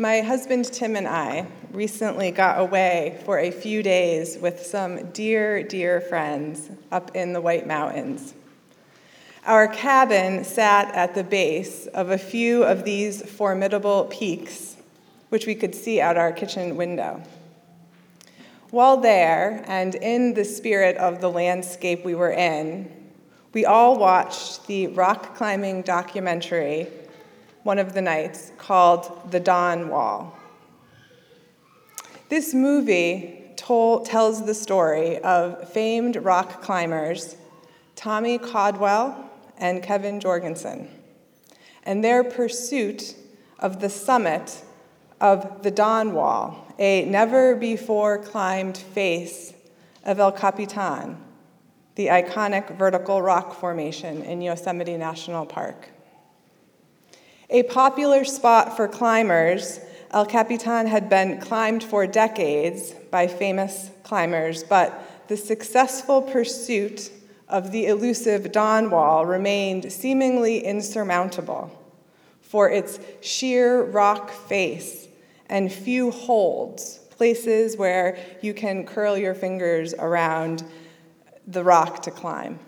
My husband Tim and I recently got away for a few days with some dear, dear friends up in the White Mountains. Our cabin sat at the base of a few of these formidable peaks, which we could see out our kitchen window. While there, and in the spirit of the landscape we were in, we all watched the rock climbing documentary one of the nights called The Dawn Wall. This movie tells the story of famed rock climbers Tommy Caldwell and Kevin Jorgeson and their pursuit of the summit of the Dawn Wall, a never before climbed face of El Capitan, the iconic vertical rock formation in Yosemite National Park. A popular spot for climbers, El Capitan had been climbed for decades by famous climbers, but the successful pursuit of the elusive Dawn Wall remained seemingly insurmountable for its sheer rock face and few holds, places where you can curl your fingers around the rock to climb.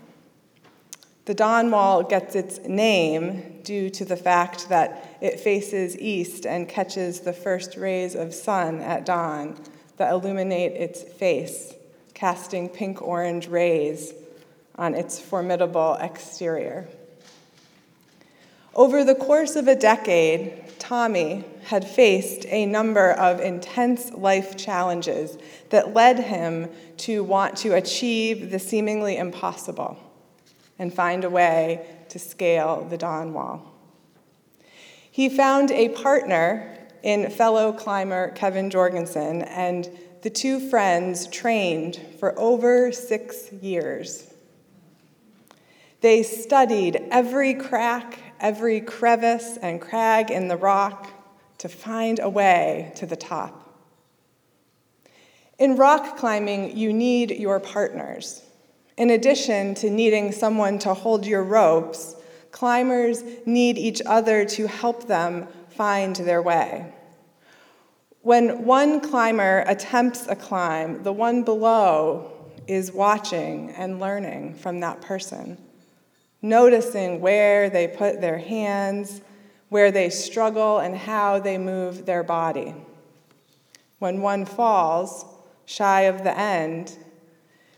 The Dawn Wall gets its name due to the fact that it faces east and catches the first rays of sun at dawn that illuminate its face, casting pink orange rays on its formidable exterior. Over the course of a decade, Tommy had faced a number of intense life challenges that led him to want to achieve the seemingly impossible and find a way to scale the Dawn Wall. He found a partner in fellow climber Kevin Jorgeson, and the two friends trained for over six years. They studied every crack, every crevice and crag in the rock to find a way to the top. In rock climbing, you need your partners. In addition to needing someone to hold your ropes, climbers need each other to help them find their way. When one climber attempts a climb, the one below is watching and learning from that person, noticing where they put their hands, where they struggle, and how they move their body. When one falls, shy of the end,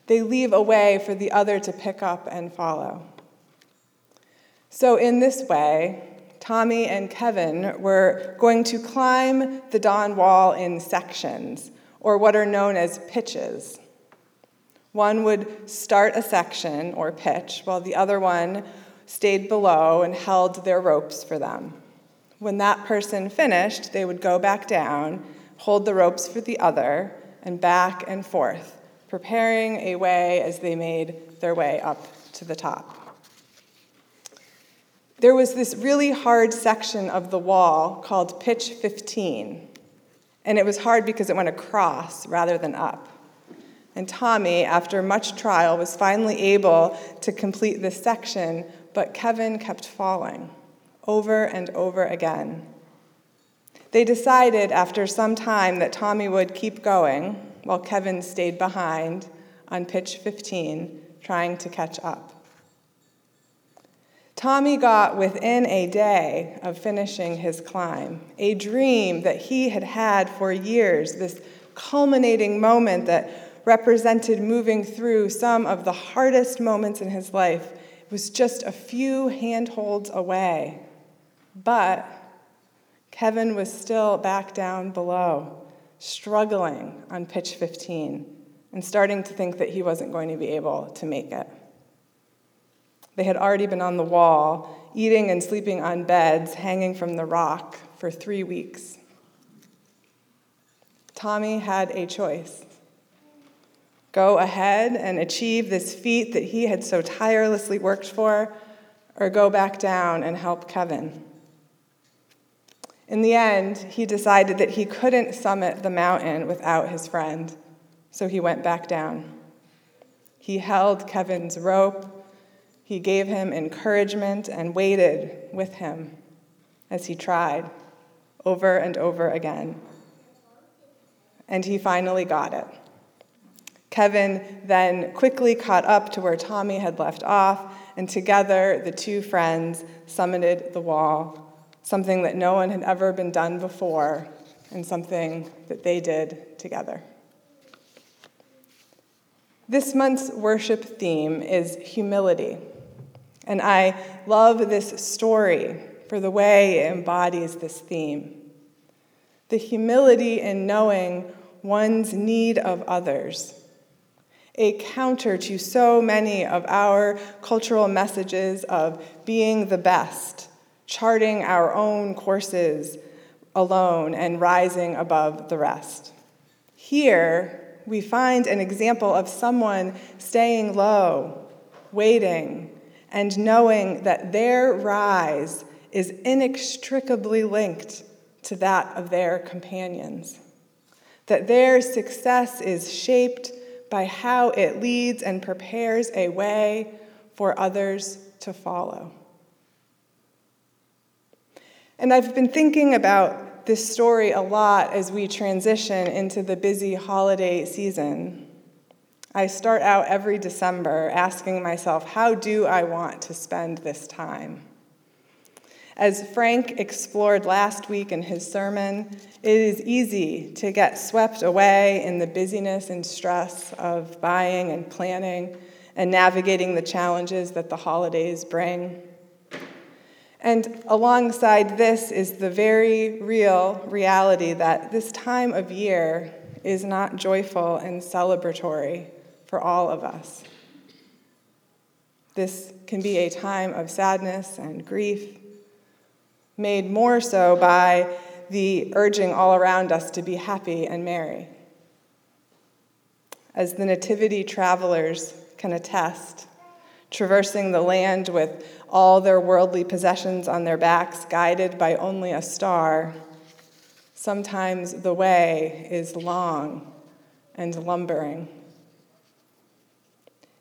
they leave a way for the other to pick up and follow. So, in this way, Tommy and Kevin were going to climb the Dawn Wall in sections, or what are known as pitches. One would start a section or pitch, while the other one stayed below and held their ropes for them. When that person finished, they would go back down, hold the ropes for the other, and back and forth preparing a way as they made their way up to the top. There was this really hard section of the wall called Pitch 15, and it was hard because it went across rather than up. And Tommy, after much trial, was finally able to complete this section, but Kevin kept falling over and over again. They decided after some time that Tommy would keep going, while Kevin stayed behind on pitch 15, trying to catch up. Tommy got within a day of finishing his climb, a dream that he had had for years, this culminating moment that represented moving through some of the hardest moments in his life. It was just a few handholds away. But Kevin was still back down below struggling on pitch 15 and starting to think that he wasn't going to be able to make it. They had already been on the wall, eating and sleeping on beds hanging from the rock for three weeks. Tommy had a choice go ahead and achieve this feat that he had so tirelessly worked for, or go back down and help Kevin. In the end, he decided that he couldn't summit the mountain without his friend, so he went back down. He held Kevin's rope, he gave him encouragement, and waited with him as he tried over and over again. And he finally got it. Kevin then quickly caught up to where Tommy had left off, and together the two friends summited the wall, something that no one had ever been done before, and something that they did together. This month's worship theme is humility, and I love this story for the way it embodies this theme. The humility in knowing one's need of others, a counter to so many of our cultural messages of being the best, charting our own courses alone, and rising above the rest. Here, we find an example of someone staying low, waiting, and knowing that their rise is inextricably linked to that of their companions, that their success is shaped by how it leads and prepares a way for others to follow. And I've been thinking about this story a lot as we transition into the busy holiday season. I start out every December asking myself, how do I want to spend this time? As Frank explored last week in his sermon, it is easy to get swept away in the busyness and stress of buying and planning and navigating the challenges that the holidays bring. And alongside this is the very real reality that this time of year is not joyful and celebratory for all of us. This can be a time of sadness and grief, made more so by the urging all around us to be happy and merry. As the Nativity travelers can attest, traversing the land with all their worldly possessions on their backs, guided by only a star. Sometimes the way is long and lumbering.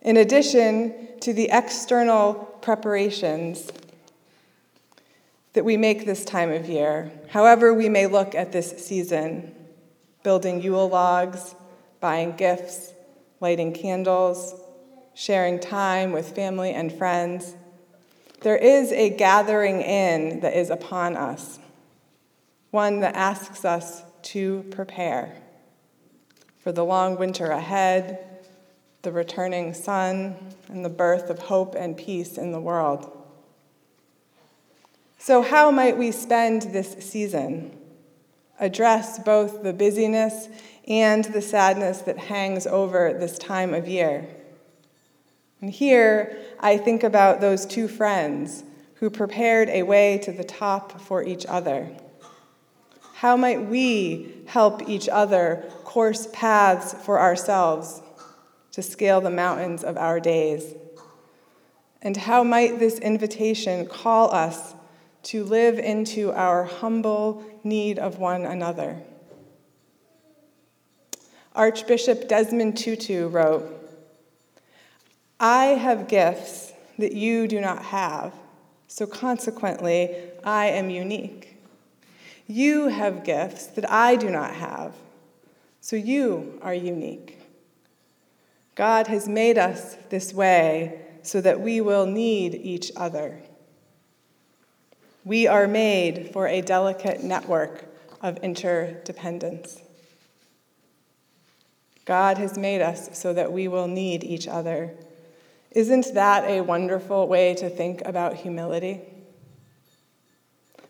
In addition to the external preparations that we make this time of year, however we may look at this season, building Yule logs, buying gifts, lighting candles, sharing time with family and friends, there is a gathering in that is upon us, one that asks us to prepare for the long winter ahead, the returning sun, and the birth of hope and peace in the world. So, how might we spend this season? Address both the busyness and the sadness that hangs over this time of year. And here I think about those two friends who prepared a way to the top for each other. How might we help each other course paths for ourselves to scale the mountains of our days? And how might this invitation call us to live into our humble need of one another? Archbishop Desmond Tutu wrote, I have gifts that you do not have, so consequently, I am unique. You have gifts that I do not have, so you are unique. God has made us this way so that we will need each other. We are made for a delicate network of interdependence. God has made us so that we will need each other isn't that a wonderful way to think about humility?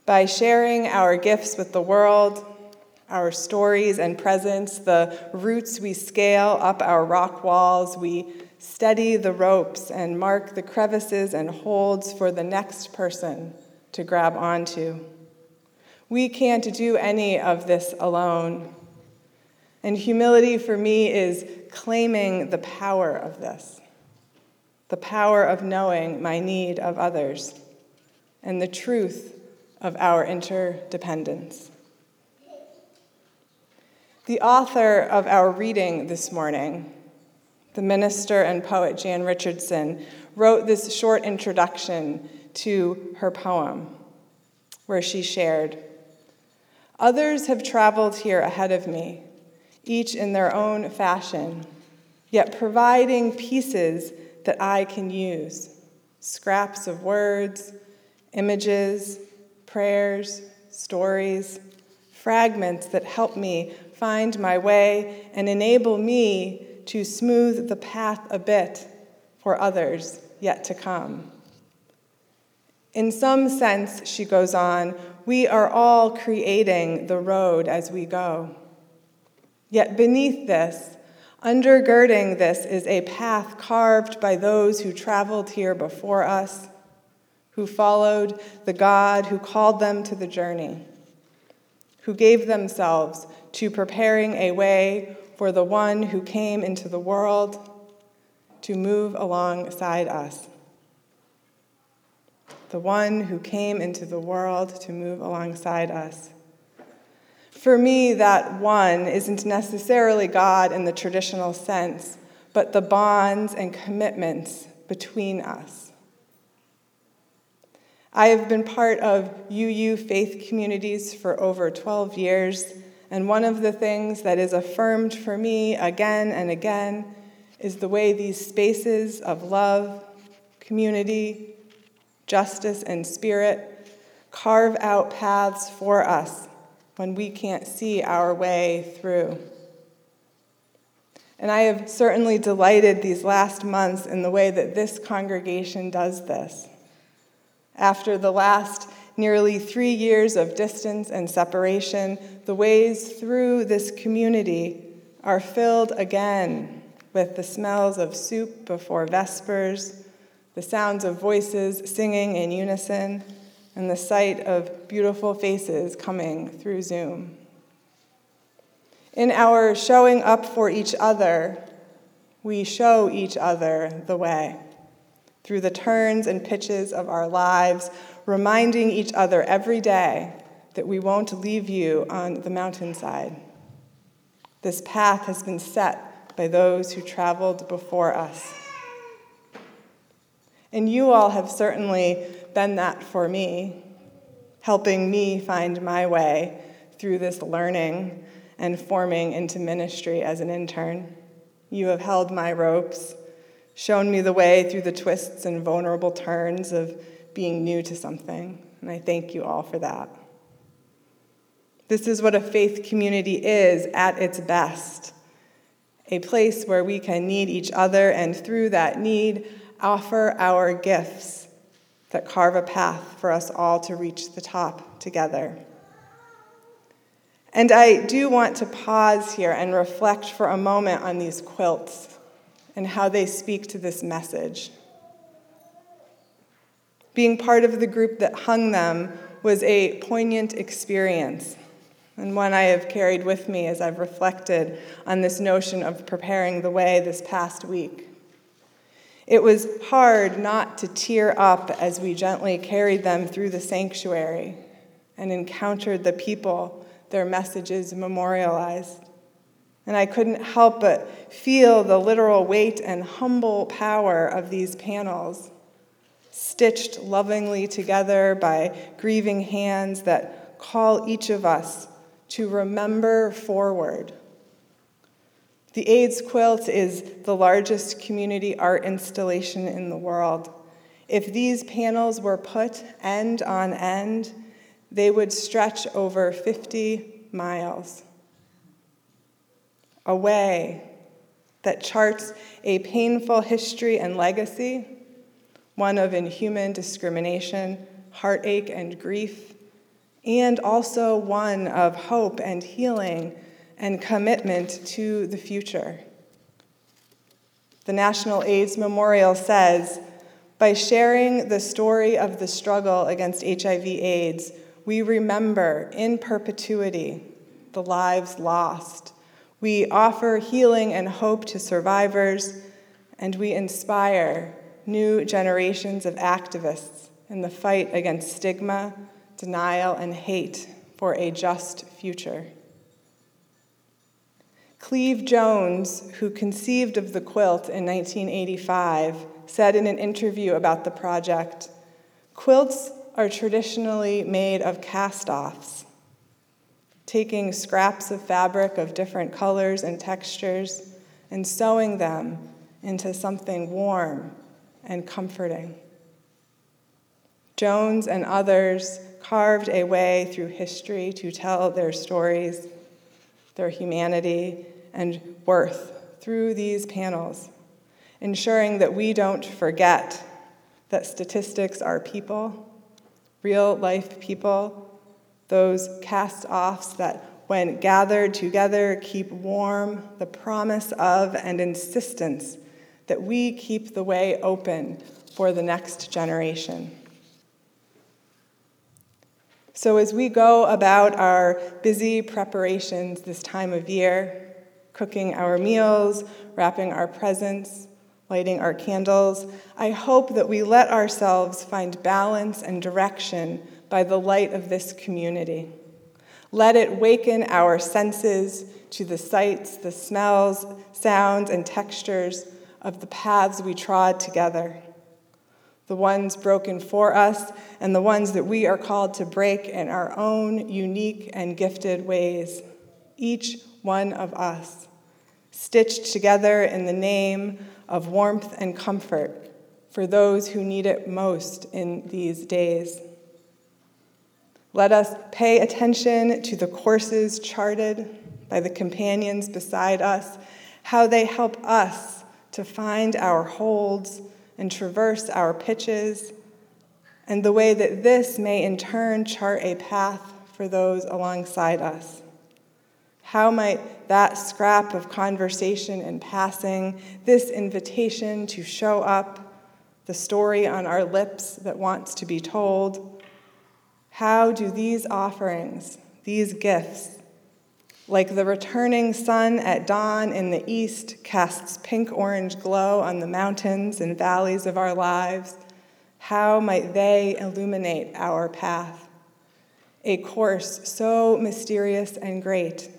By sharing our gifts with the world, our stories and presence, the routes we scale up our rock walls, we steady the ropes and mark the crevices and holds for the next person to grab onto. We can't do any of this alone. And humility for me is claiming the power of this the power of knowing my need of others, and the truth of our interdependence. The author of our reading this morning, the minister and poet Jan Richardson, wrote this short introduction to her poem, where she shared Others have traveled here ahead of me, each in their own fashion, yet providing pieces that I can use scraps of words, images, prayers, stories, fragments that help me find my way and enable me to smooth the path a bit for others yet to come. In some sense, she goes on, we are all creating the road as we go. Yet beneath this, undergirding this, is a path carved by those who traveled here before us, who followed the God who called them to the journey, who gave themselves to preparing a way for the one who came into the world to move alongside us the one who came into the world to move alongside us. For me, that one isn't necessarily God in the traditional sense, but the bonds and commitments between us. I have been part of UU faith communities for over 12 years, and one of the things that is affirmed for me again and again is the way these spaces of love, community, justice, and spirit carve out paths for us when we can't see our way through. And I have certainly delighted these last months in the way that this congregation does this. After the last nearly three years of distance and separation, the ways through this community are filled again with the smells of soup before Vespers the sounds of voices singing in unison, and the sight of beautiful faces coming through Zoom. In our showing up for each other, we show each other the way through the turns and pitches of our lives, reminding each other every day that we won't leave you on the mountainside. This path has been set by those who traveled before us. And you all have certainly been that for me, helping me find my way through this learning and forming into ministry as an intern. You have held my ropes, shown me the way through the twists and vulnerable turns of being new to something, and I thank you all for that. This is what a faith community is at its best a place where we can need each other, and through that need, offer our gifts that carve a path for us all to reach the top together. And I do want to pause here and reflect for a moment on these quilts and how they speak to this message. Being part of the group that hung them was a poignant experience, and one I have carried with me as I've reflected on this notion of preparing the way this past week. It was hard not to tear up as we gently carried them through the sanctuary and encountered the people their messages memorialized. And I couldn't help but feel the literal weight and humble power of these panels, stitched lovingly together by grieving hands that call each of us to remember forward the AIDS quilt is the largest community art installation in the world. If these panels were put end on end, they would stretch over 50 miles. A way that charts a painful history and legacy, one of inhuman discrimination, heartache, and grief, and also one of hope and healing and commitment to the future. The National AIDS Memorial says, by sharing the story of the struggle against HIV/AIDS, we remember in perpetuity the lives lost. We offer healing and hope to survivors, and we inspire new generations of activists in the fight against stigma, denial, and hate for a just future. Cleve Jones, who conceived of the quilt in 1985, said in an interview about the project Quilts are traditionally made of cast offs. taking scraps of fabric of different colors and textures and sewing them into something warm and comforting. Jones and others carved a way through history to tell their stories, their humanity, and worth through these panels, ensuring that we don't forget that statistics are people, real life people, those cast offs that, when gathered together, keep warm the promise of and insistence that we keep the way open for the next generation. So, as we go about our busy preparations this time of year, cooking our meals, wrapping our presents, lighting our candles, I hope that we let ourselves find balance and direction by the light of this community. Let it waken our senses to the sights, the smells, sounds, and textures of the paths we trod together. The ones broken for us, and the ones that we are called to break in our own unique and gifted ways, each one of us, stitched together in the name of warmth and comfort for those who need it most in these days. Let us pay attention to the courses charted by the companions beside us, how they help us to find our holds and traverse our pitches, and the way that this may in turn chart a path for those alongside us. How might that scrap of conversation in passing, this invitation to show up, the story on our lips that wants to be told, how do these offerings, these gifts, like the returning sun at dawn in the east casts pink orange glow on the mountains and valleys of our lives, how might they illuminate our path? A course so mysterious and great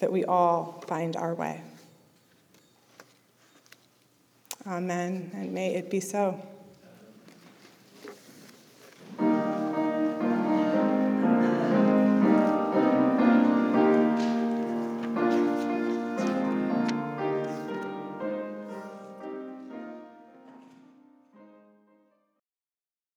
that we all find our way. Amen, and may it be so.